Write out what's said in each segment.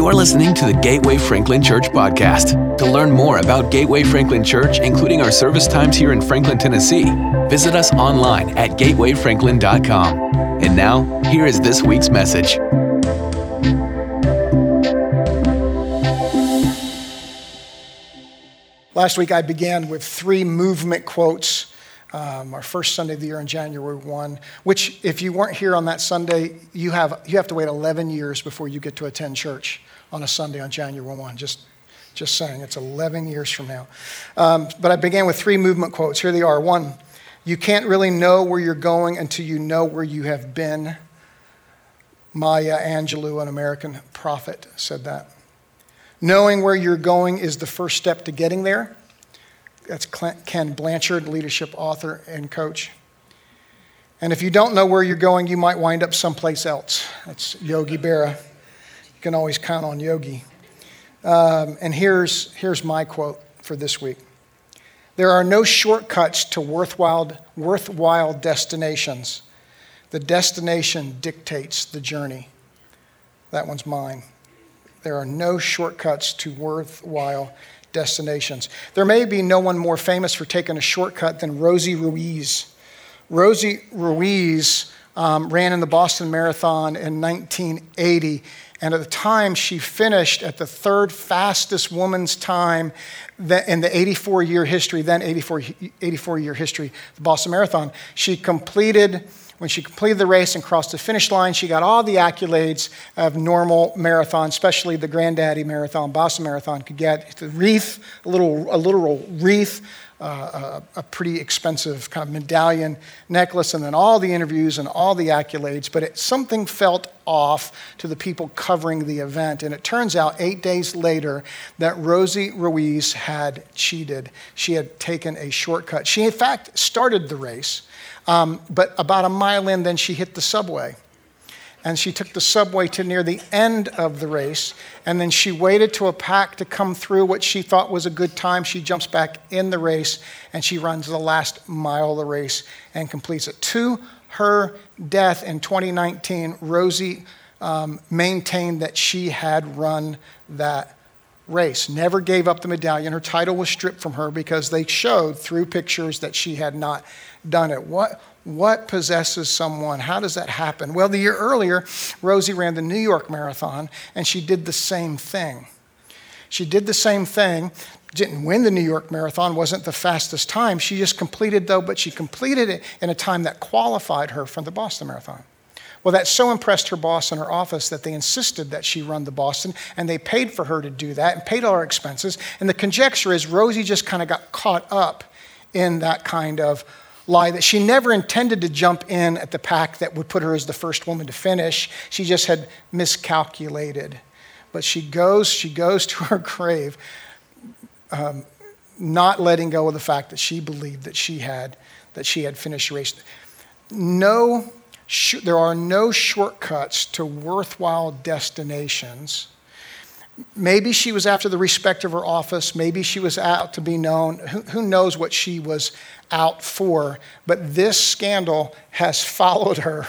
You're listening to the Gateway Franklin Church podcast. To learn more about Gateway Franklin Church, including our service times here in Franklin, Tennessee, visit us online at gatewayfranklin.com. And now, here is this week's message. Last week I began with three movement quotes. Um, our first Sunday of the year in January 1, which, if you weren't here on that Sunday, you have, you have to wait 11 years before you get to attend church on a Sunday on January 1. Just, just saying, it's 11 years from now. Um, but I began with three movement quotes. Here they are. One, you can't really know where you're going until you know where you have been. Maya Angelou, an American prophet, said that. Knowing where you're going is the first step to getting there. That's Ken Blanchard, leadership author and coach. And if you don't know where you're going, you might wind up someplace else. That's Yogi Berra. Can always count on Yogi. Um, and here's, here's my quote for this week There are no shortcuts to worthwhile, worthwhile destinations. The destination dictates the journey. That one's mine. There are no shortcuts to worthwhile destinations. There may be no one more famous for taking a shortcut than Rosie Ruiz. Rosie Ruiz um, ran in the Boston Marathon in 1980, and at the time she finished at the third fastest woman's time in the 84 year history, then 84, 84 year history, the Boston Marathon. She completed when she completed the race and crossed the finish line, she got all the accolades of normal marathon, especially the Granddaddy Marathon, Boston Marathon could get. The wreath, a, little, a literal wreath, a, a, pretty expensive kind of medallion necklace, and then all the interviews and all the accolades. But it, something felt off to the people covering the event. And it turns out eight days later that Rosie Ruiz had cheated. She had taken a shortcut. She, in fact, started the race. Um, but about a mile in, then she hit the subway. And she took the subway to near the end of the race. And then she waited to a pack to come through what she thought was a good time. She jumps back in the race and she runs the last mile of the race and completes it. To her death in 2019, Rosie um, maintained that she had run that race, never gave up the medallion. Her title was stripped from her because they showed through pictures that she had not done it. What, what possesses someone? How does that happen? Well, the year earlier, Rosie ran the New York Marathon, and she did the same thing. She did the same thing, didn't win the New York Marathon, wasn't the fastest time. She just completed, though, but she completed it in a time that qualified her for the Boston Marathon. Well, that so impressed her boss in her office that they insisted that she run the Boston, and they paid for her to do that and paid all her expenses. And the conjecture is Rosie just kind of got caught up in that kind of lie that she never intended to jump in at the pack that would put her as the first woman to finish. She just had miscalculated. But she goes, she goes to her grave, um, not letting go of the fact that she believed that she had that she had finished the race. No, sh- there are no shortcuts to worthwhile destinations. Maybe she was after the respect of her office. Maybe she was out to be known. Who, who knows what she was out for. But this scandal has followed her,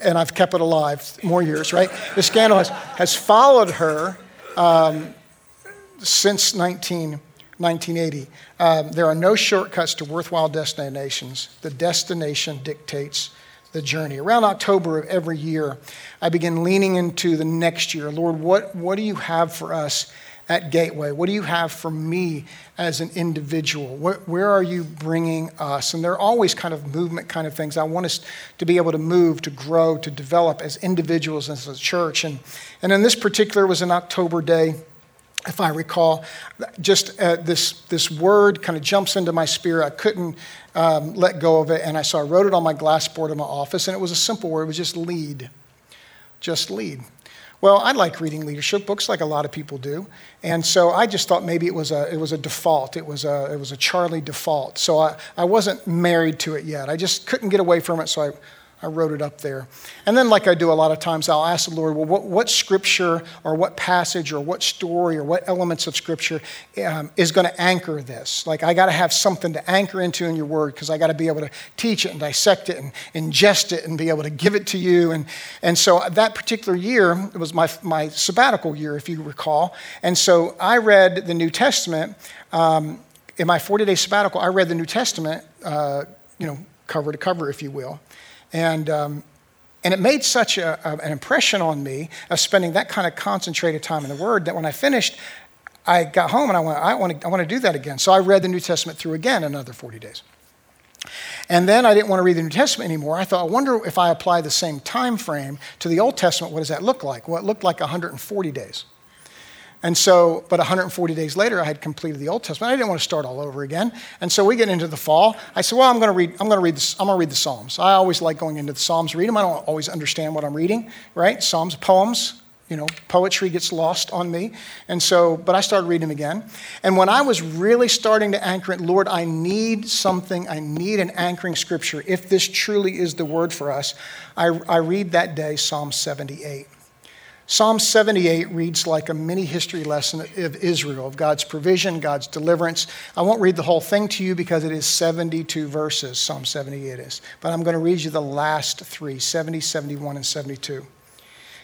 and I've kept it alive more years, right? The scandal has, has followed her um, since 19, 1980. Um, there are no shortcuts to worthwhile destinations. The destination dictates the journey. Around October of every year, I begin leaning into the next year. Lord, what, what do you have for us at Gateway? What do you have for me as an individual? Where, where, are you bringing us? And there are always kind of movement kind of things. I want us to be able to move, to grow, to develop as individuals, as a church. And, and in this particular, was an October day, if I recall. Just uh, this, this word kind of jumps into my spirit. I couldn't um, let go of it. And I so I wrote it on my glass board in my office. And it was a simple word. It was just lead. Just lead. Well, I like reading leadership books like a lot of people do. And so I just thought maybe it was a, it was a default. It was a, it was a Charlie default. So I, I wasn't married to it yet. I just couldn't get away from it. So I I wrote it up there. And then, like I do a lot of times, I'll ask the Lord, well, what, what scripture or what passage or what story or what elements of scripture um, is going to anchor this? Like, I got to have something to anchor into in your word because I got to be able to teach it and dissect it and ingest it and be able to give it to you. And, and so that particular year, it was my, my sabbatical year, if you recall. And so I read the New Testament. Um, in my 40 day sabbatical, I read the New Testament, uh, you know, cover to cover, if you will. And, um, and it made such a, a, an impression on me of spending that kind of concentrated time in the Word that when I finished, I got home and I went, I want to, I want to do that again. So I read the New Testament through again another 40 days. And then I didn't want to read the New Testament anymore. I thought, I wonder if I apply the same time frame to the Old Testament, what does that look like? Well, it looked like 140 days. And so, but 140 days later, I had completed the Old Testament. I didn't want to start all over again. And so we get into the fall. I said, well, I'm going to read, I'm going to read, this, I'm going to read the Psalms. I always like going into the Psalms, read them. I don't always understand what I'm reading, right? Psalms, poems, you know, poetry gets lost on me. And so, but I started reading them again. And when I was really starting to anchor it, Lord, I need something, I need an anchoring scripture. If this truly is the word for us, I, I read that day Psalm 78. Psalm 78 reads like a mini history lesson of Israel, of God's provision, God's deliverance. I won't read the whole thing to you because it is 72 verses, Psalm 78 is. But I'm going to read you the last three 70, 71, and 72. It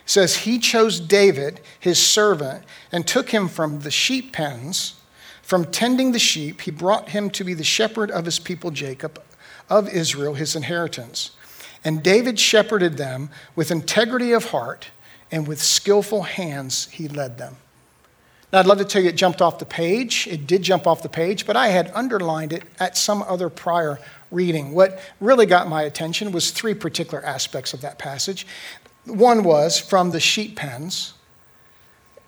says, He chose David, his servant, and took him from the sheep pens. From tending the sheep, he brought him to be the shepherd of his people Jacob, of Israel, his inheritance. And David shepherded them with integrity of heart and with skillful hands he led them. Now, I'd love to tell you it jumped off the page. It did jump off the page, but I had underlined it at some other prior reading. What really got my attention was three particular aspects of that passage. One was from the sheep pens,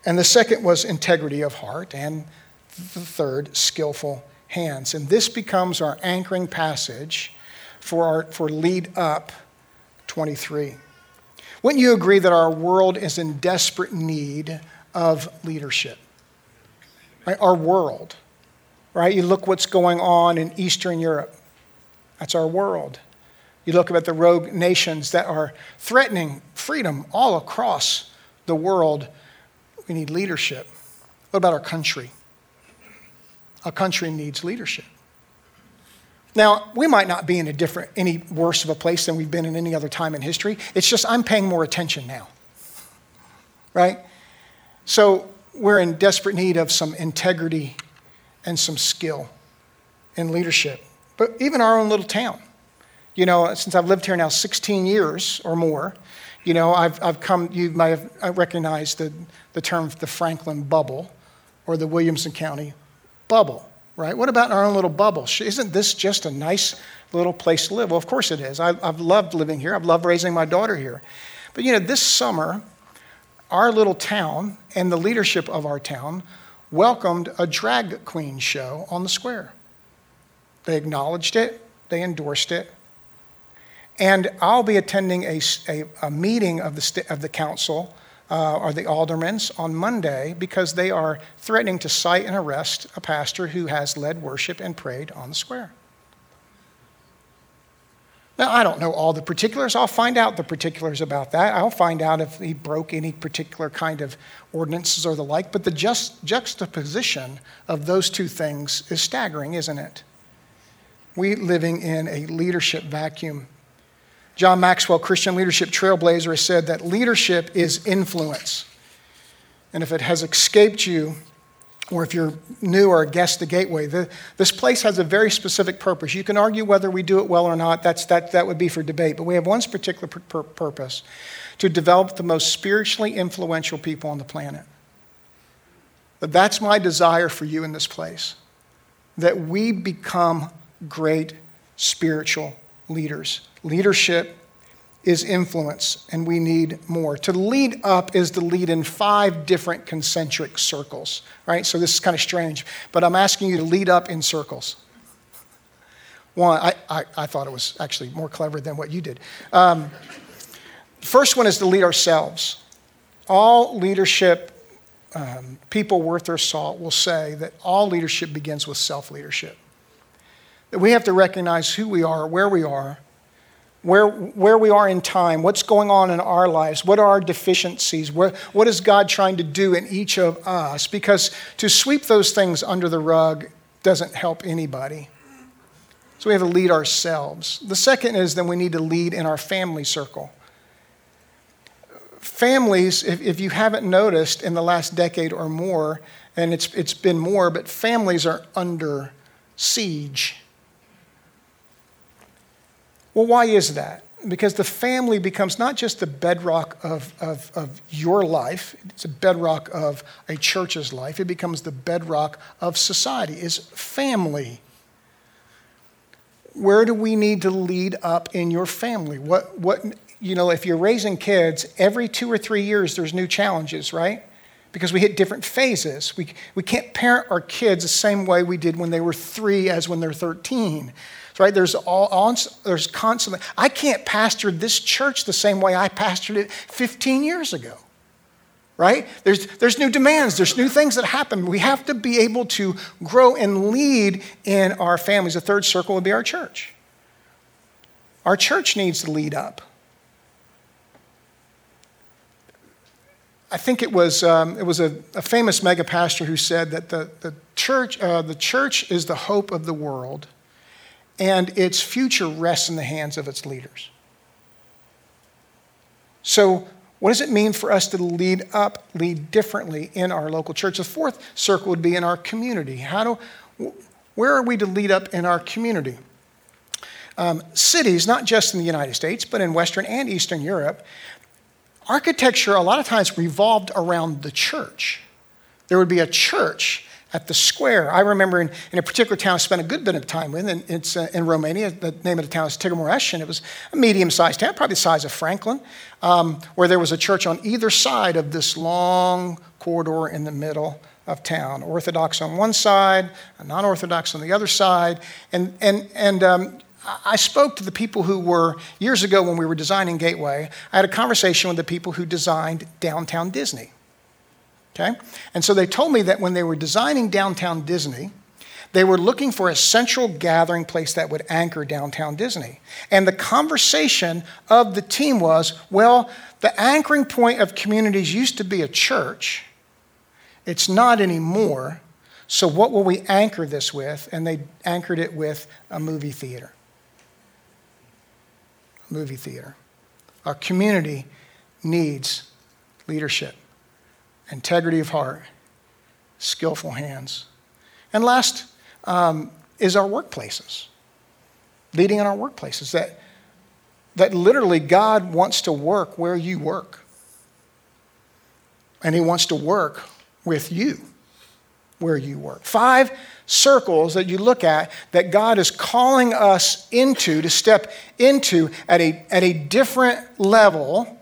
and the second was integrity of heart, and the third, skillful hands. And this becomes our anchoring passage for, our, for lead up 23. Wouldn't you agree that our world is in desperate need of leadership? Right? Our world, right? You look what's going on in Eastern Europe. That's our world. You look at the rogue nations that are threatening freedom all across the world. We need leadership. What about our country? Our country needs leadership. Now, we might not be in a different, any worse of a place than we've been in any other time in history. It's just I'm paying more attention now. Right? So we're in desperate need of some integrity and some skill in leadership. But even our own little town. You know, since I've lived here now 16 years or more, you know, I've, I've come, you might have uh, recognized the, the term the Franklin bubble or the Williamson County bubble right? What about our own little bubble? Isn't this just a nice little place to live? Well, of course it is. I, have loved living here. I've loved raising my daughter here. But you know, this summer, our little town and the leadership of our town welcomed a drag queen show on the square. They acknowledged it, they endorsed it. And I'll be attending a, a, a meeting of the, of the council uh, are the aldermans on Monday because they are threatening to cite and arrest a pastor who has led worship and prayed on the square. Now, I don't know all the particulars. I'll find out the particulars about that. I'll find out if he broke any particular kind of ordinances or the like. But the just, juxtaposition of those two things is staggering, isn't it? We living in a leadership vacuum John Maxwell, Christian leadership trailblazer, has said that leadership is influence. And if it has escaped you, or if you're new or a guest to Gateway, the, this place has a very specific purpose. You can argue whether we do it well or not, That's, that, that would be for debate. But we have one particular pur- purpose to develop the most spiritually influential people on the planet. But that's my desire for you in this place that we become great spiritual leaders. Leadership is influence, and we need more. To lead up is to lead in five different concentric circles, right? So this is kind of strange, but I'm asking you to lead up in circles. One, I, I, I thought it was actually more clever than what you did. Um, first one is to lead ourselves. All leadership um, people worth their salt will say that all leadership begins with self leadership. That we have to recognize who we are, where we are, where, where we are in time, what's going on in our lives, what are our deficiencies, where, what is God trying to do in each of us? Because to sweep those things under the rug doesn't help anybody. So we have to lead ourselves. The second is then we need to lead in our family circle. Families, if, if you haven't noticed in the last decade or more, and it's, it's been more, but families are under siege. Well, why is that? Because the family becomes not just the bedrock of, of, of your life, it's a bedrock of a church's life, it becomes the bedrock of society, is family. Where do we need to lead up in your family? What, what, you know, if you're raising kids, every two or three years there's new challenges, right? Because we hit different phases. We, we can't parent our kids the same way we did when they were three as when they're 13 right? There's all, there's constantly. I can't pastor this church the same way I pastored it 15 years ago, right? There's there's new demands. There's new things that happen. We have to be able to grow and lead in our families. The third circle would be our church. Our church needs to lead up. I think it was, um, it was a, a, famous mega pastor who said that the, the, church, uh, the church is the hope of the world, and its future rests in the hands of its leaders. So, what does it mean for us to lead up, lead differently in our local church? The fourth circle would be in our community. How do, where are we to lead up in our community? Um, cities, not just in the United States, but in Western and Eastern Europe, architecture a lot of times revolved around the church. There would be a church at the square. I remember in, in a particular town I spent a good bit of time with, and it's uh, in Romania. The name of the town is Târgu and it was a medium sized town, probably the size of Franklin, um, where there was a church on either side of this long corridor in the middle of town. Orthodox on one side, non Orthodox on the other side. And, and, and um, I spoke to the people who were, years ago when we were designing Gateway, I had a conversation with the people who designed downtown Disney. Okay? And so they told me that when they were designing downtown Disney, they were looking for a central gathering place that would anchor downtown Disney. And the conversation of the team was well, the anchoring point of communities used to be a church, it's not anymore. So, what will we anchor this with? And they anchored it with a movie theater. A movie theater. Our community needs leadership integrity of heart, skillful hands. And last um, is our workplaces, leading in our workplaces. That, that literally God wants to work where you work. And He wants to work with you where you work. Five circles that you look at that God is calling us into to step into at a, at a different level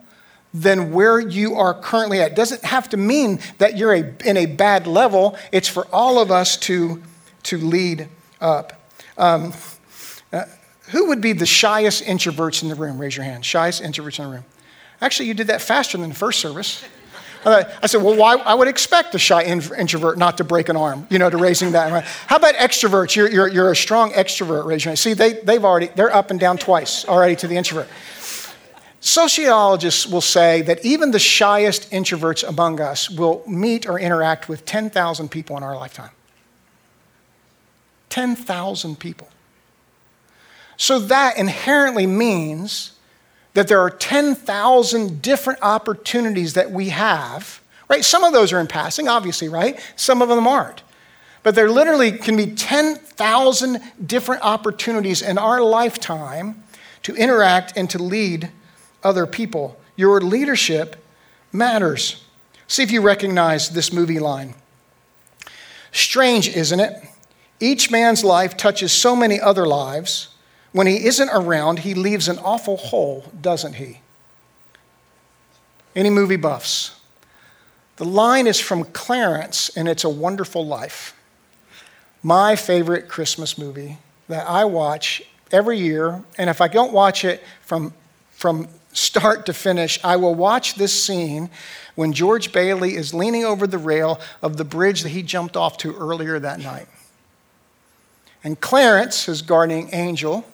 than where you are currently at. Doesn't have to mean that you're a, in a bad level. It's for all of us to, to lead up. Um, uh, who would be the shyest introverts in the room? Raise your hand. Shyest introverts in the room. Actually, you did that faster than the first service. I said, well, why? I would expect a shy introvert not to break an arm, you know, to raising that. How about extroverts? You're, you're, you're a strong extrovert, raise your hand. See, they, they've already, they're up and down twice already to the introvert. Sociologists will say that even the shyest introverts among us will meet or interact with 10,000 people in our lifetime. 10,000 people. So that inherently means that there are 10,000 different opportunities that we have, right? Some of those are in passing, obviously, right? Some of them aren't. But there literally can be 10,000 different opportunities in our lifetime to interact and to lead other people. Your leadership matters. See if you recognize this movie line. Strange, isn't it? Each man's life touches so many other lives. When he isn't around, he leaves an awful hole, doesn't he? Any movie buffs? The line is from Clarence, and it's a wonderful life. My favorite Christmas movie that I watch every year, and if I don't watch it from, from start to finish, I will watch this scene when George Bailey is leaning over the rail of the bridge that he jumped off to earlier that night. And Clarence, his guardian angel,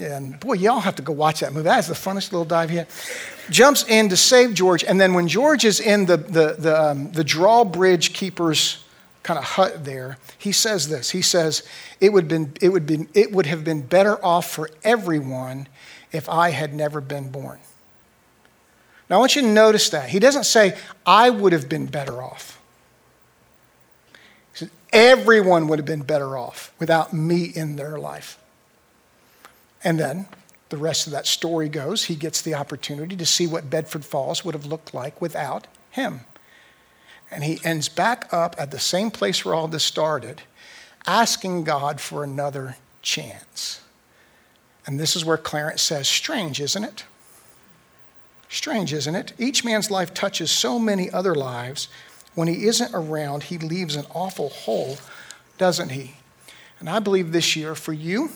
and boy, y'all have to go watch that movie. That is the funnest little dive here. Jumps in to save George, and then when George is in the, the, the, um, the drawbridge keeper's kind of hut there, he says this. He says, it would, been, it, would been, it would have been better off for everyone if I had never been born. Now, I want you to notice that. He doesn't say, I would have been better off. He says, everyone would have been better off without me in their life. And then the rest of that story goes he gets the opportunity to see what Bedford Falls would have looked like without him. And he ends back up at the same place where all this started, asking God for another chance. And this is where Clarence says, Strange, isn't it? Strange, isn't it? Each man's life touches so many other lives. When he isn't around, he leaves an awful hole, doesn't he? And I believe this year for you,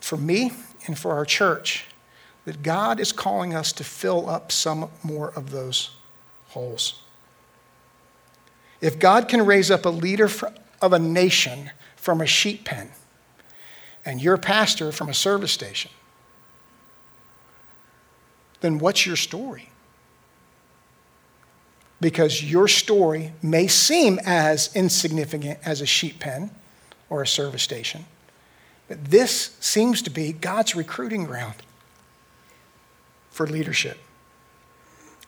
for me and for our church that God is calling us to fill up some more of those holes. If God can raise up a leader of a nation from a sheep pen and your pastor from a service station, then what's your story? Because your story may seem as insignificant as a sheep pen or a service station but this seems to be God's recruiting ground for leadership.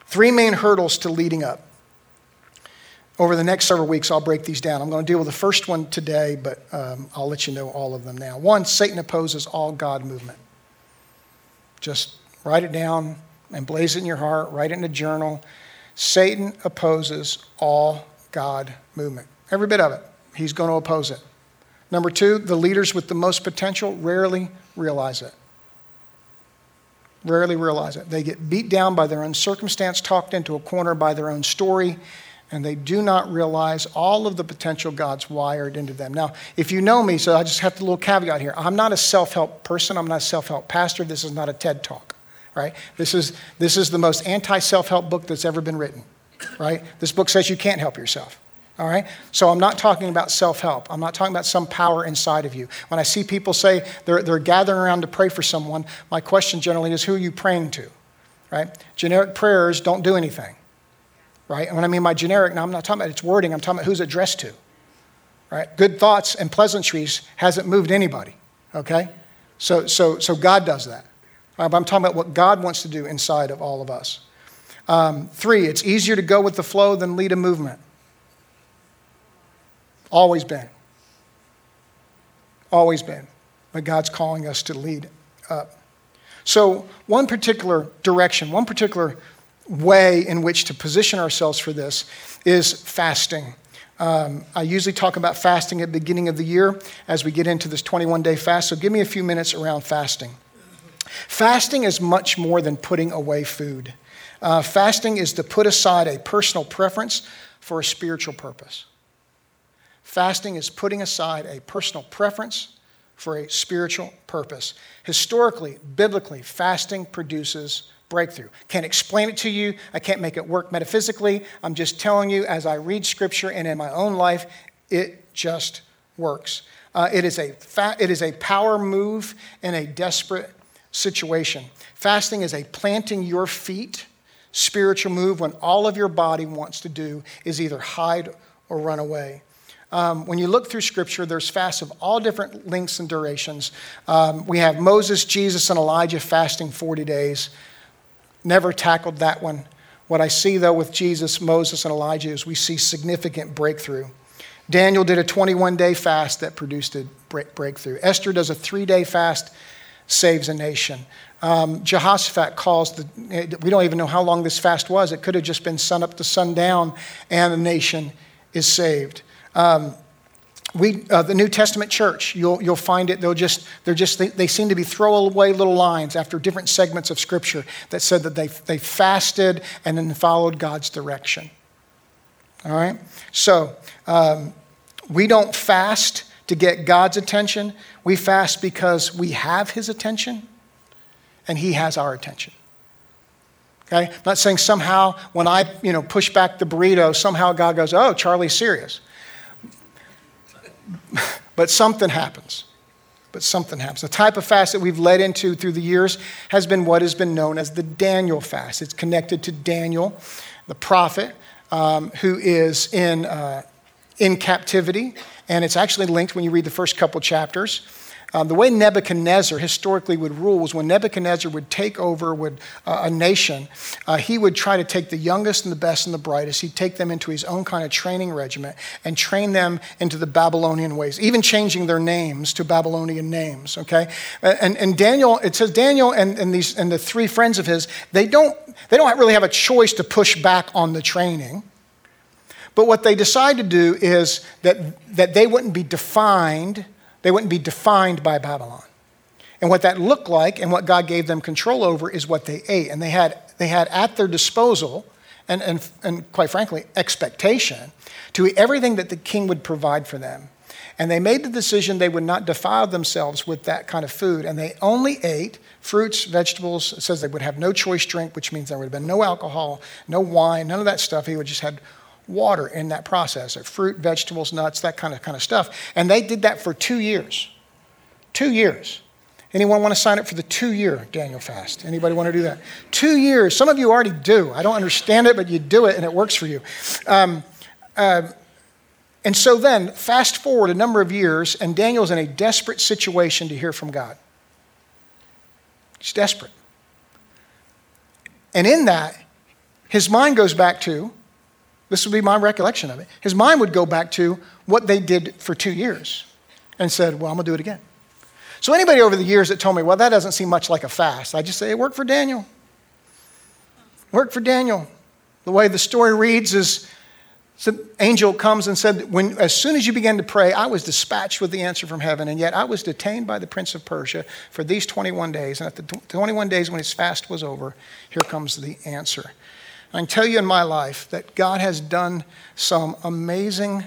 Three main hurdles to leading up. Over the next several weeks, I'll break these down. I'm going to deal with the first one today, but um, I'll let you know all of them now. One, Satan opposes all God movement. Just write it down and blaze it in your heart, write it in a journal. Satan opposes all God movement. Every bit of it. He's going to oppose it. Number two, the leaders with the most potential rarely realize it. Rarely realize it. They get beat down by their own circumstance, talked into a corner by their own story, and they do not realize all of the potential God's wired into them. Now, if you know me, so I just have a little caveat here. I'm not a self help person, I'm not a self help pastor. This is not a TED talk, right? This is, this is the most anti self help book that's ever been written, right? This book says you can't help yourself. All right? So I'm not talking about self help. I'm not talking about some power inside of you. When I see people say they're, they're gathering around to pray for someone, my question generally is who are you praying to? Right? Generic prayers don't do anything. Right? And when I mean by generic, now I'm not talking about its wording, I'm talking about who's addressed to. Right? Good thoughts and pleasantries hasn't moved anybody. Okay? So, so, so God does that. Right? But I'm talking about what God wants to do inside of all of us. Um, three, it's easier to go with the flow than lead a movement. Always been. Always been. But God's calling us to lead up. So, one particular direction, one particular way in which to position ourselves for this is fasting. Um, I usually talk about fasting at the beginning of the year as we get into this 21 day fast. So, give me a few minutes around fasting. Fasting is much more than putting away food. Uh, fasting is to put aside a personal preference for a spiritual purpose. Fasting is putting aside a personal preference for a spiritual purpose. Historically, biblically, fasting produces breakthrough. Can't explain it to you. I can't make it work metaphysically. I'm just telling you as I read scripture and in my own life, it just works. Uh, it, is a fa- it is a power move in a desperate situation. Fasting is a planting your feet spiritual move when all of your body wants to do is either hide or run away. Um, when you look through Scripture, there's fasts of all different lengths and durations. Um, we have Moses, Jesus, and Elijah fasting 40 days. Never tackled that one. What I see, though, with Jesus, Moses, and Elijah is we see significant breakthrough. Daniel did a 21 day fast that produced a breakthrough. Esther does a three day fast, saves a nation. Um, Jehoshaphat calls the, we don't even know how long this fast was. It could have just been sun up to sundown, and the nation is saved. Um, we, uh, the New Testament church, you'll, you'll find it, they'll just, they're just, they, they seem to be throwaway little lines after different segments of Scripture that said that they, they fasted and then followed God's direction. All right? So, um, we don't fast to get God's attention. We fast because we have His attention and He has our attention. Okay? I'm not saying somehow when I, you know, push back the burrito, somehow God goes, oh, Charlie's serious. But something happens. but something happens. The type of fast that we've led into through the years has been what has been known as the Daniel fast. It's connected to Daniel, the prophet, um, who is in, uh, in captivity, and it's actually linked when you read the first couple chapters. Um, the way Nebuchadnezzar historically would rule was when Nebuchadnezzar would take over would, uh, a nation, uh, he would try to take the youngest and the best and the brightest. He'd take them into his own kind of training regiment and train them into the Babylonian ways, even changing their names to Babylonian names, okay? And, and Daniel, it says Daniel and, and, these, and the three friends of his, they don't, they don't really have a choice to push back on the training. But what they decide to do is that, that they wouldn't be defined – they wouldn't be defined by Babylon. And what that looked like and what God gave them control over is what they ate. And they had, they had at their disposal, and, and, and quite frankly, expectation, to eat everything that the king would provide for them. And they made the decision they would not defile themselves with that kind of food. And they only ate fruits, vegetables. It says they would have no choice drink, which means there would have been no alcohol, no wine, none of that stuff. He would just had water in that process of fruit, vegetables, nuts, that kind of, kind of stuff. And they did that for two years. Two years. Anyone want to sign up for the two year Daniel fast? Anybody want to do that? Two years. Some of you already do. I don't understand it, but you do it and it works for you. Um, uh, and so then, fast forward a number of years, and Daniel's in a desperate situation to hear from God. He's desperate. And in that, his mind goes back to this would be my recollection of it. His mind would go back to what they did for two years and said, Well, I'm going to do it again. So, anybody over the years that told me, Well, that doesn't seem much like a fast, I just say, It worked for Daniel. Worked for Daniel. The way the story reads is the angel comes and said, when, As soon as you began to pray, I was dispatched with the answer from heaven, and yet I was detained by the prince of Persia for these 21 days. And at the 21 days when his fast was over, here comes the answer. I can tell you in my life that God has done some amazing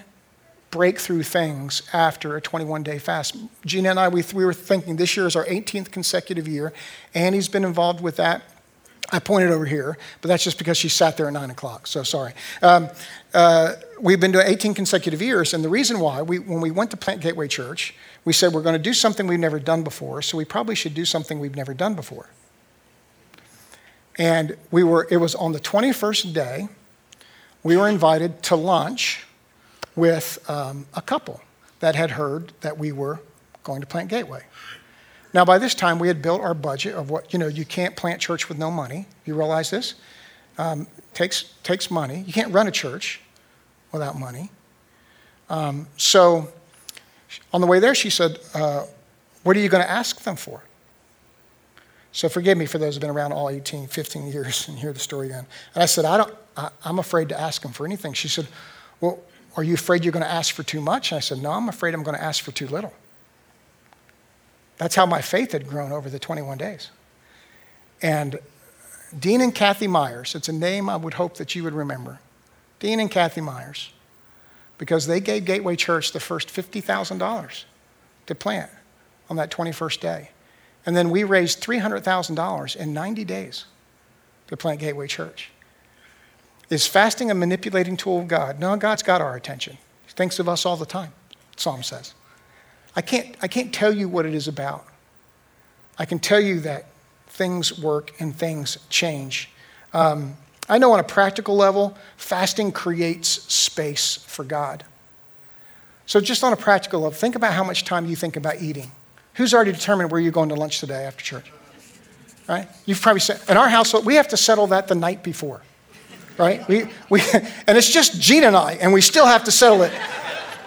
breakthrough things after a 21 day fast. Gina and I, we, we were thinking this year is our 18th consecutive year. Annie's been involved with that. I pointed over here, but that's just because she sat there at 9 o'clock, so sorry. Um, uh, we've been doing 18 consecutive years, and the reason why, we, when we went to Plant Gateway Church, we said we're going to do something we've never done before, so we probably should do something we've never done before. And we were, it was on the 21st day, we were invited to lunch with um, a couple that had heard that we were going to plant Gateway. Now, by this time, we had built our budget of what, you know, you can't plant church with no money. You realize this? Um, takes, takes money. You can't run a church without money. Um, so, on the way there, she said, uh, What are you going to ask them for? So forgive me for those who've been around all 18, 15 years and hear the story again. And I said, I don't, I, am afraid to ask him for anything. She said, Well, are you afraid you're going to ask for too much? And I said, No, I'm afraid I'm going to ask for too little. That's how my faith had grown over the 21 days. And Dean and Kathy Myers, it's a name I would hope that you would remember. Dean and Kathy Myers, because they gave Gateway Church the first $50,000 to plant on that 21st day. And then we raised $300,000 in 90 days to plant Gateway Church. Is fasting a manipulating tool of God? No, God's got our attention. He thinks of us all the time, Psalm says. I can't, I can't tell you what it is about. I can tell you that things work and things change. Um, I know on a practical level, fasting creates space for God. So, just on a practical level, think about how much time you think about eating. Who's already determined where you're going to lunch today after church? Right? You've probably said, in our household, we have to settle that the night before. Right? We, we, and it's just Gene and I, and we still have to settle it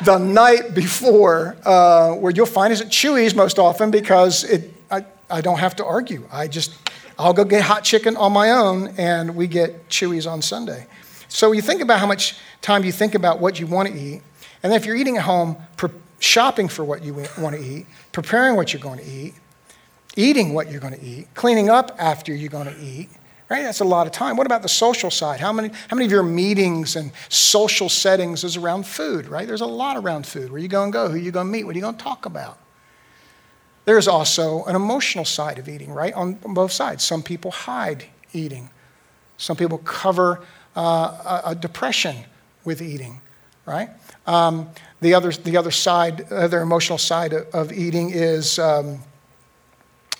the night before, uh, where you'll find is at Chuy's most often because it, I, I don't have to argue. I just, I'll go get hot chicken on my own, and we get Chuy's on Sunday. So you think about how much time you think about what you want to eat, and then if you're eating at home, shopping for what you want to eat, preparing what you're going to eat, eating what you're going to eat, cleaning up after you're going to eat. Right? That's a lot of time. What about the social side? How many, how many of your meetings and social settings is around food, right? There's a lot around food. Where you going to go? Who you going to meet? What are you going to talk about? There's also an emotional side of eating, right? On both sides. Some people hide eating. Some people cover uh, a, a depression with eating. Right? Um, the, other, the other side, other emotional side of, of eating is um,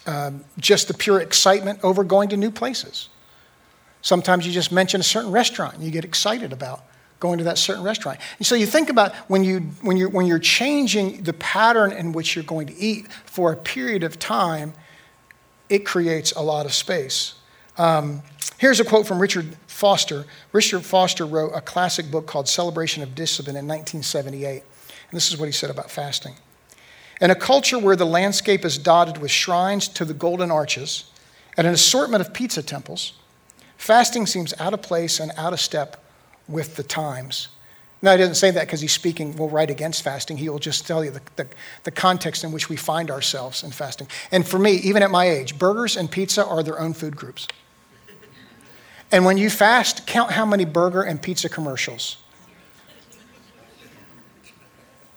um, just the pure excitement over going to new places. Sometimes you just mention a certain restaurant and you get excited about going to that certain restaurant. And so you think about when, you, when, you're, when you're changing the pattern in which you're going to eat for a period of time, it creates a lot of space. Um, here's a quote from Richard Foster. Richard Foster wrote a classic book called Celebration of Discipline in 1978. And this is what he said about fasting. In a culture where the landscape is dotted with shrines to the golden arches and an assortment of pizza temples, fasting seems out of place and out of step with the times. Now, he doesn't say that because he's speaking, well, right against fasting. He will just tell you the, the, the, context in which we find ourselves in fasting. And for me, even at my age, burgers and pizza are their own food groups. And when you fast, count how many burger and pizza commercials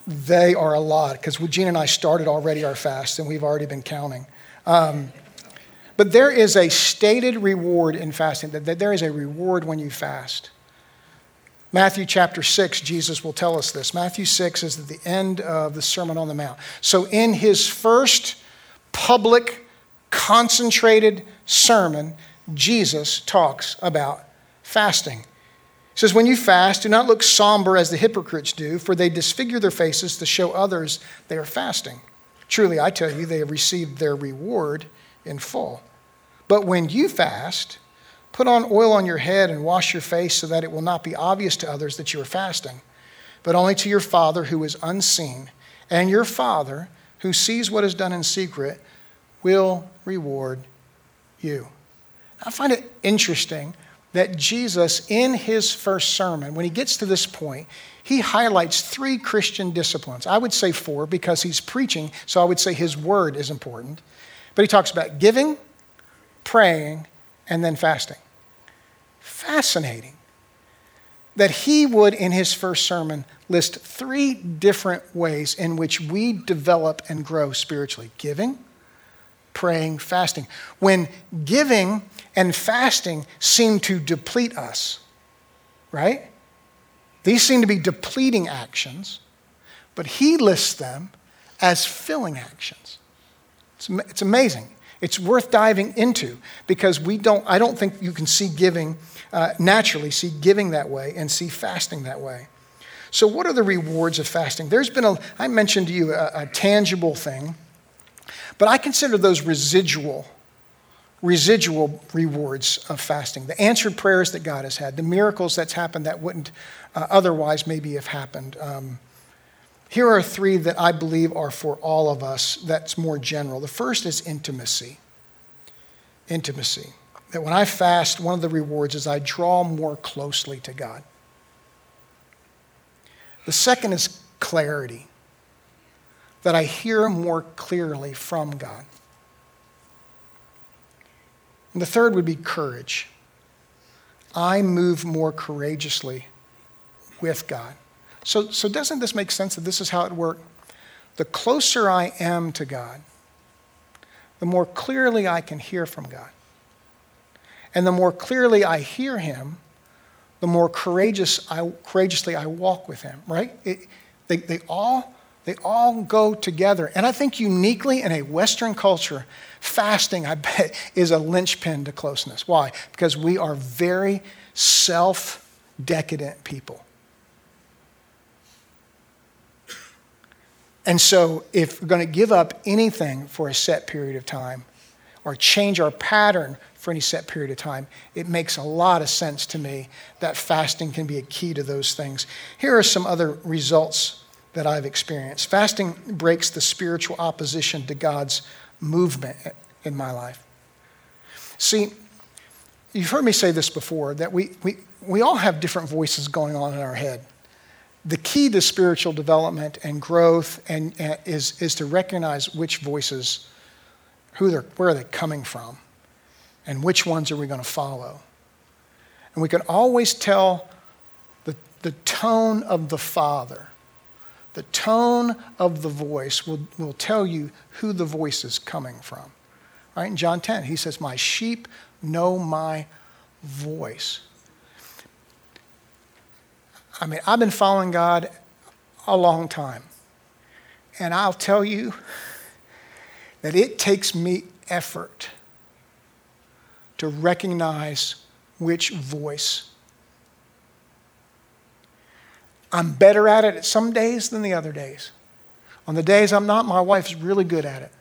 they are a lot because Gene and I started already our fast and we've already been counting. Um, but there is a stated reward in fasting, that, there is a reward when you fast. Matthew chapter 6, Jesus will tell us this. Matthew 6 is at the end of the Sermon on the Mount. So, in his first public, concentrated sermon, Jesus talks about fasting He says, When you fast, do not look somber as the hypocrites do, for they disfigure their faces to show others they are fasting. Truly, I tell you, they have received their reward in full. But when you fast, put on oil on your head and wash your face so that it will not be obvious to others that you are fasting, but only to your Father who is unseen. And your Father, who sees what is done in secret, will reward you. I find it interesting that Jesus, in his first sermon, when he gets to this point, he highlights three Christian disciplines. I would say four because he's preaching, so I would say his word is important. But he talks about giving, praying, and then fasting. Fascinating that he would, in his first sermon, list three different ways in which we develop and grow spiritually giving, praying, fasting. When giving and fasting seem to deplete us, right? These seem to be depleting actions, but he lists them as filling actions. It's, it's amazing. It's worth diving into because we don't, I don't think you can see giving, uh, naturally see giving that way and see fasting that way. So, what are the rewards of fasting? There's been a, I mentioned to you a, a tangible thing but I consider those residual, residual rewards of fasting. The answered prayers that God has had, the miracles that's happened that wouldn't uh, otherwise maybe have happened. Um, here are three that I believe are for all of us that's more general. The first is intimacy. Intimacy. That when I fast, one of the rewards is I draw more closely to God. The second is clarity that I hear more clearly from God. And the third would be courage. I move more courageously with God. So, so doesn't this make sense that this is how it works? The closer I am to God, the more clearly I can hear from God. And the more clearly I hear Him, the more courageous I, courageously I walk with Him, right? It, they, they all they all go together. And I think uniquely in a Western culture, fasting, I bet, is a linchpin to closeness. Why? Because we are very self decadent people. And so, if we're going to give up anything for a set period of time or change our pattern for any set period of time, it makes a lot of sense to me that fasting can be a key to those things. Here are some other results that I've experienced. Fasting breaks the spiritual opposition to God's movement in my life. See, you've heard me say this before that we, we, we all have different voices going on in our head. The key to spiritual development and growth and, uh, is, is to recognize which voices, who they're, where are they coming from, and which ones are we going to follow. And we can always tell the, the tone of the Father the tone of the voice will, will tell you who the voice is coming from. Right? In John 10, he says, My sheep know my voice. I mean, I've been following God a long time. And I'll tell you that it takes me effort to recognize which voice. I'm better at it some days than the other days. On the days I'm not, my wife's really good at it.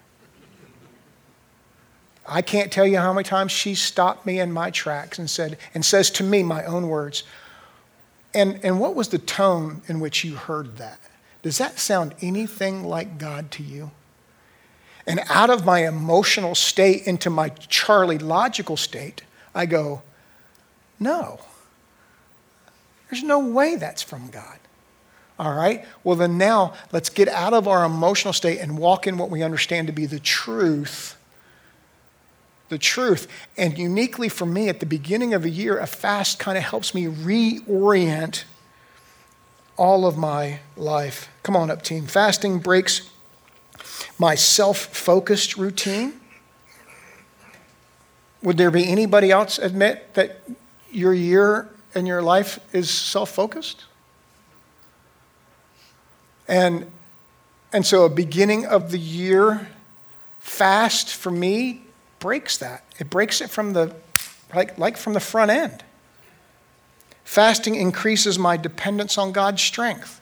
I can't tell you how many times she stopped me in my tracks and said, and says to me my own words. And, and what was the tone in which you heard that? Does that sound anything like God to you? And out of my emotional state into my Charlie logical state, I go, no. There's no way that's from God. All right? Well, then now let's get out of our emotional state and walk in what we understand to be the truth. The truth. And uniquely for me, at the beginning of a year, a fast kind of helps me reorient all of my life. Come on up, team. Fasting breaks my self focused routine. Would there be anybody else admit that your year and your life is self focused? And, and so a beginning of the year fast for me breaks that. It breaks it from the, like, like from the front end. Fasting increases my dependence on God's strength.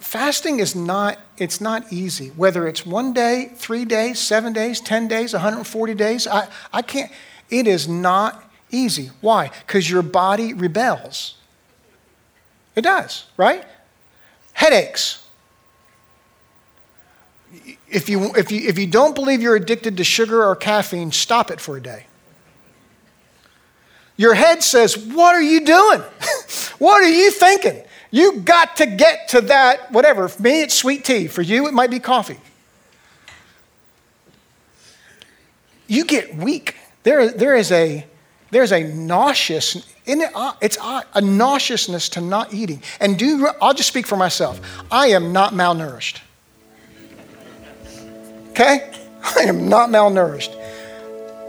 fasting is not, it's not easy. Whether it's one day, three days, seven days, 10 days, 140 days, I, I can't, it is not easy. Why? Because your body rebels. It does, right? Headaches. If you, if, you, if you don't believe you're addicted to sugar or caffeine, stop it for a day. Your head says, What are you doing? what are you thinking? You got to get to that, whatever. For me, it's sweet tea. For you, it might be coffee. You get weak. There, there is a there's a nauseous it, it's a nauseousness to not eating and do i'll just speak for myself i am not malnourished okay i am not malnourished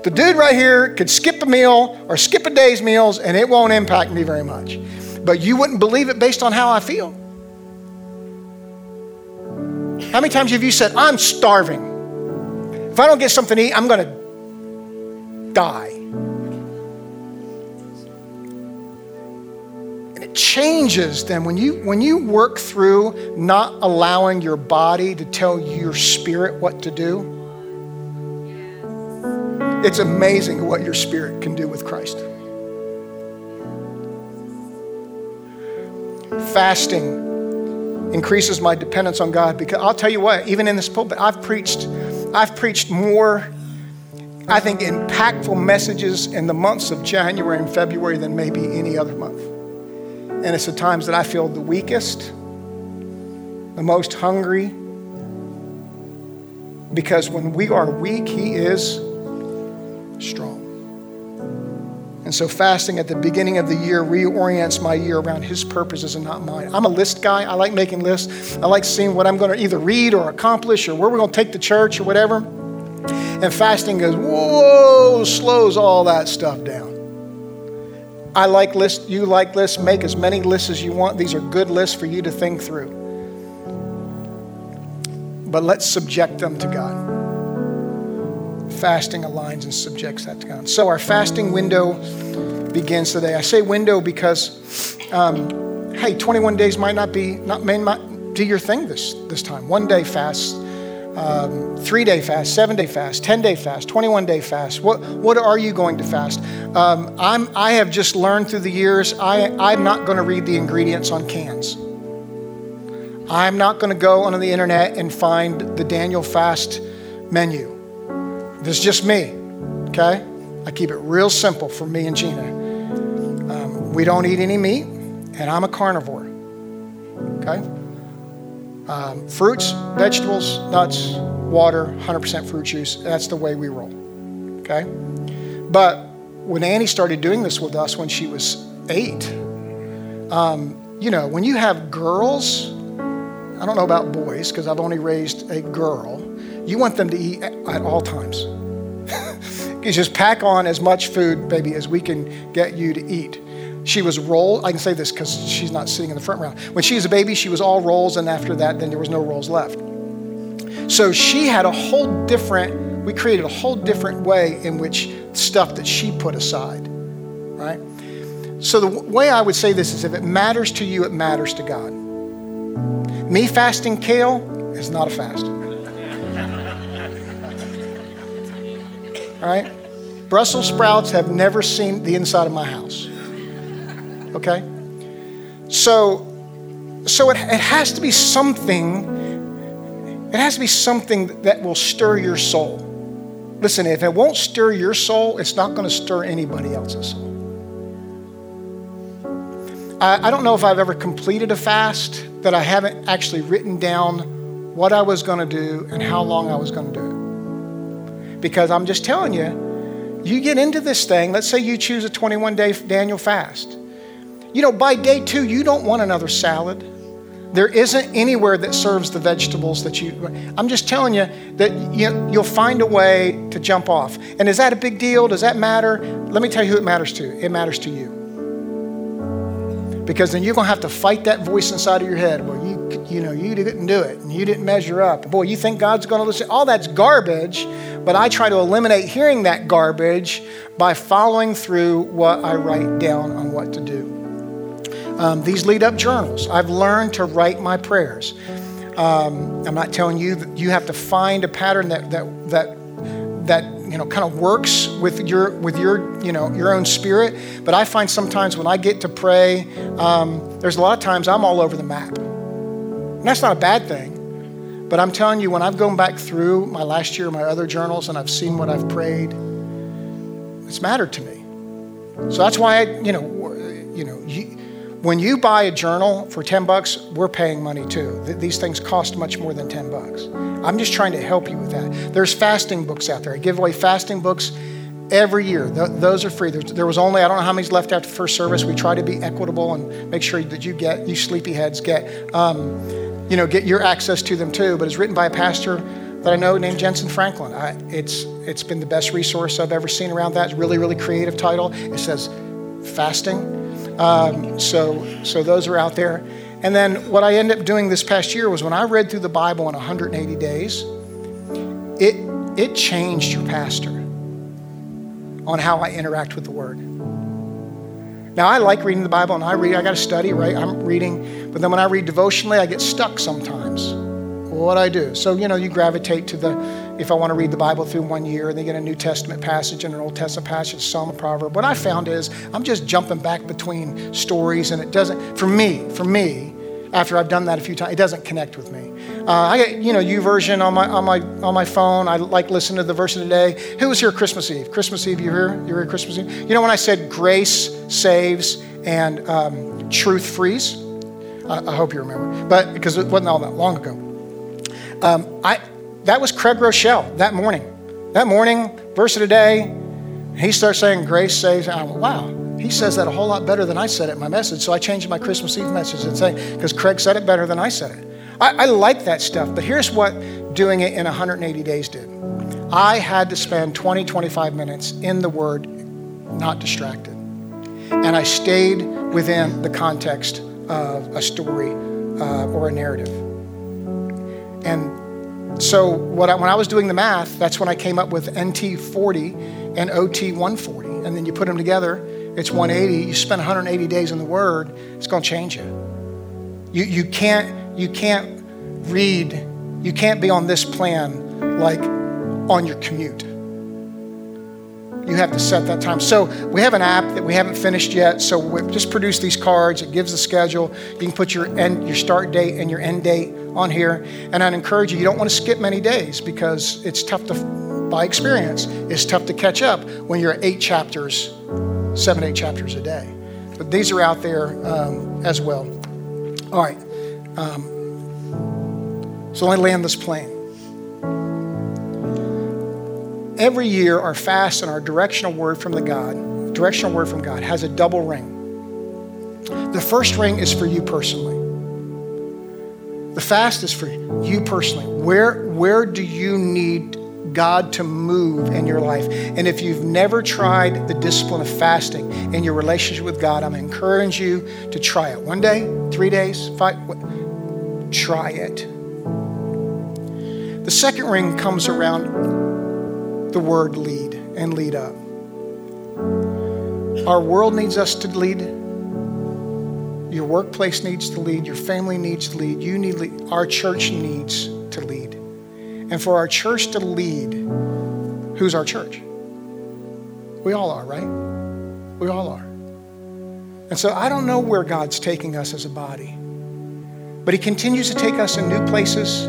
the dude right here could skip a meal or skip a day's meals and it won't impact me very much. But you wouldn't believe it based on how I feel. How many times have you said, I'm starving? If I don't get something to eat, I'm going to die. Changes then when you when you work through not allowing your body to tell your spirit what to do it's amazing what your spirit can do with Christ. Fasting increases my dependence on God because I'll tell you what, even in this pulpit, I've preached, I've preached more, I think, impactful messages in the months of January and February than maybe any other month. And it's the times that I feel the weakest, the most hungry, because when we are weak, He is strong. And so, fasting at the beginning of the year reorients my year around His purposes and not mine. I'm a list guy. I like making lists. I like seeing what I'm going to either read or accomplish or where we're going to take the church or whatever. And fasting goes, whoa, slows all that stuff down. I like lists. You like lists. Make as many lists as you want. These are good lists for you to think through. But let's subject them to God fasting aligns and subjects that to God. So our fasting window begins today. I say window because, um, hey, 21 days might not be, not, may not do your thing this, this time. One day fast, um, three day fast, seven day fast, 10 day fast, 21 day fast. What, what are you going to fast? Um, I'm, I have just learned through the years, I, I'm not going to read the ingredients on cans. I'm not going to go onto the internet and find the Daniel fast menu. This is just me, okay? I keep it real simple for me and Gina. Um, we don't eat any meat, and I'm a carnivore, okay? Um, fruits, vegetables, nuts, water, 100% fruit juice. That's the way we roll, okay? But when Annie started doing this with us when she was eight, um, you know, when you have girls, I don't know about boys because I've only raised a girl you want them to eat at all times. you just pack on as much food, baby, as we can get you to eat. She was roll. I can say this because she's not sitting in the front row. When she was a baby, she was all rolls, and after that, then there was no rolls left. So she had a whole different, we created a whole different way in which stuff that she put aside, right? So the way I would say this is if it matters to you, it matters to God. Me fasting kale is not a fast. All right? Brussels sprouts have never seen the inside of my house. Okay? So, so it, it has to be something, it has to be something that will stir your soul. Listen, if it won't stir your soul, it's not going to stir anybody else's soul. I, I don't know if I've ever completed a fast that I haven't actually written down what I was going to do and how long I was going to do it. Because I'm just telling you, you get into this thing, let's say you choose a 21 day Daniel fast. You know, by day two, you don't want another salad. There isn't anywhere that serves the vegetables that you. I'm just telling you that you, you'll find a way to jump off. And is that a big deal? Does that matter? Let me tell you who it matters to. It matters to you because then you're going to have to fight that voice inside of your head. Well, you, you know, you didn't do it and you didn't measure up. Boy, you think God's going to listen? All that's garbage, but I try to eliminate hearing that garbage by following through what I write down on what to do. Um, these lead up journals, I've learned to write my prayers. Um, I'm not telling you that you have to find a pattern that, that, that that you know kind of works with your with your you know your own spirit but i find sometimes when i get to pray um, there's a lot of times i'm all over the map. And that's not a bad thing but i'm telling you when i've gone back through my last year my other journals and i've seen what i've prayed it's mattered to me. So that's why i you know you know you, when you buy a journal for 10 bucks, we're paying money too. These things cost much more than 10 bucks. I'm just trying to help you with that. There's fasting books out there. I give away fasting books every year. those are free. there was only, I don't know how many's left after first service. We try to be equitable and make sure that you get, you sleepyheads get, um, you know, get your access to them too. But it's written by a pastor that I know named Jentezen Franklin. I, it's, it's been the best resource I've ever seen around that. It's really, really creative title. It says fasting um, so, so those are out there. And then what I ended up doing this past year was when I read through the Bible in 180 days, it, it changed your pastor on how I interact with the Word. Now, I like reading the Bible and I read, I got to study, right? I'm reading, but then when I read devotionally, I get stuck sometimes. What I do? So, you know, you gravitate to the if I want to read the Bible through one year and they get a New Testament passage and an Old Testament passage, Psalm, Proverb. What I found is I'm just jumping back between stories, and it doesn't, for me, for me, after I've done that a few times, it doesn't connect with me. Uh, I get, you know, YouVersion on my on my on my phone. I like listening to the verse of the day. Who was here Christmas Eve? Christmas Eve, you here? You here Christmas Eve? You know when I said grace saves and um, truth frees? I, I, hope you remember, but because it wasn't all that long ago. Um, I that was Craig Groeschel that morning. That morning, verse of the day, he starts saying, Grace saves. I went, wow, he says that a whole lot better than I said it in my message. So I changed my Christmas Eve message and say, because Craig said it better than I said it. I, I like that stuff, but here's what doing it in 180 days did. I had to spend 20, 25 minutes in the Word, not distracted. And I stayed within the context of a story uh, or a narrative. And so what I, when I was doing the math, that's when I came up with NT 40 and OT 140. And then you put them together, it's 180. You spend 180 days in the Word, it's going to change you. You, you, can't, you can't read, you can't be on this plan like on your commute. You have to set that time. So we have an app that we haven't finished yet. So we just produced these cards. It gives the schedule. You can put your end, your start date and your end date on here. And I'd encourage you, you don't want to skip many days because it's tough to, by experience, it's tough to catch up when you're eight chapters, seven, eight chapters a day. But these are out there um, as well. All right. Um, so let me land this plane every year our fast and our directional word from the God, directional word from God, has a double ring. The first ring is for you personally. The fast is for you personally. Where, where do you need God to move in your life. And if you've never tried the discipline of fasting in your relationship with God, I'm encouraging you to try it. One day, three days, five, try it. The second ring comes around the word lead and lead up. Our world needs us to lead. Your workplace needs to lead. Your family needs to lead. You need lead. Our church needs to lead. And for our church to lead, who's our church? We all are, right? We all are. And so I don't know where God's taking us as a body, but He continues to take us in new places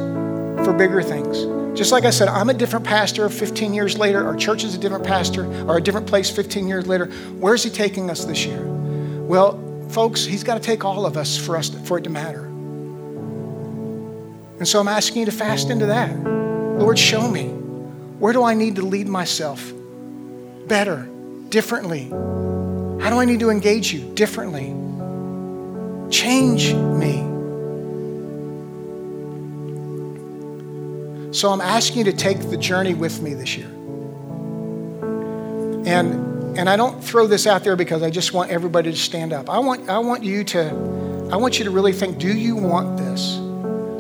for bigger things. Just like I said, I'm a different pastor 15 years later. Our church is a different pastor or a different place 15 years later. Where's he taking us this year? Well, folks, he's got to take all of us for us for it to matter. And so I'm asking you to fast into that. Lord, show me. Where do I need to lead myself better, differently? How do I need to engage you differently? Change me. So I'm asking you to take the journey with me this year. And, and I don't throw this out there because I just want everybody to stand up. I want, I want you to, I want you to really think, do you want this?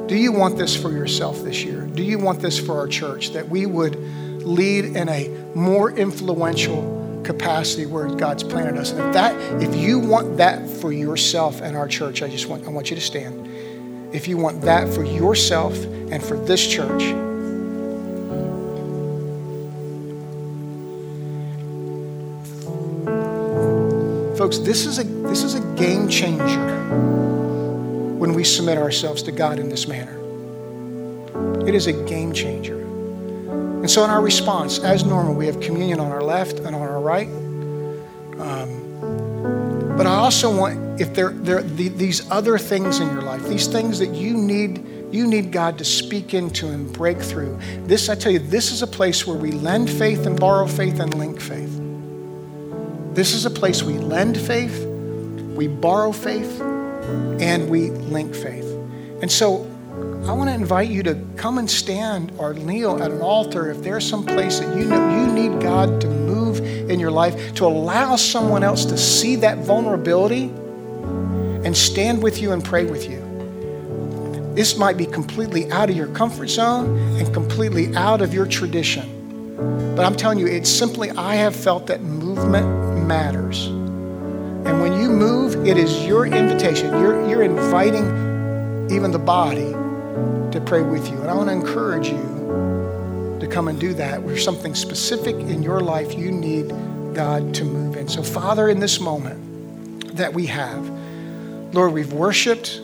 Do you want this for yourself this year? Do you want this for our church? That we would lead in a more influential capacity where God's planted us. And if that, if you want that for yourself and our church, I just want, I want you to stand. If you want that for yourself and for this church, Folks, this is a, this is a game changer when we submit ourselves to God in this manner. It is a game changer. And so, in our response, as normal, we have communion on our left and on our right. Um, but I also want, if there, there the, these other things in your life, these things that you need, you need God to speak into and break through. This, I tell you, this is a place where we lend faith and borrow faith and link faith. This is a place we lend faith, we borrow faith, and we link faith. And so I want to invite you to come and stand or kneel at an altar if there's some place that you know you need God to move in your life, to allow someone else to see that vulnerability and stand with you and pray with you. This might be completely out of your comfort zone and completely out of your tradition. But I'm telling you, it's simply, I have felt that movement matters. And when you move, it is your invitation. You're, you're inviting even the body to pray with you. And I want to encourage you to come and do that. There's something specific in your life you need God to move in. So, Father, in this moment that we have, Lord, we've worshiped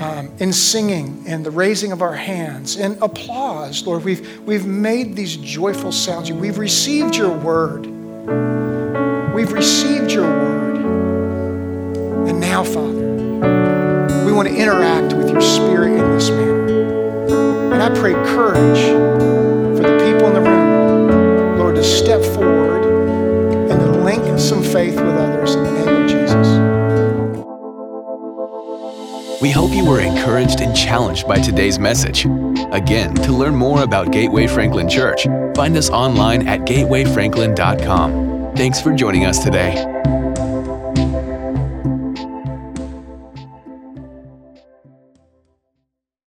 um, in singing and the raising of our hands and applause, Lord. We've, we've made these joyful sounds. We've received your word. We've received your word. And now, Father, we want to interact with your spirit in this manner. And I pray courage for the people in the room, Lord, to step forward and to link some faith with others in the name of Jesus. We hope you were encouraged and challenged by today's message. Again, to learn more about Gateway Franklin Church, find us online at gatewayfranklin.com. Thanks for joining us today.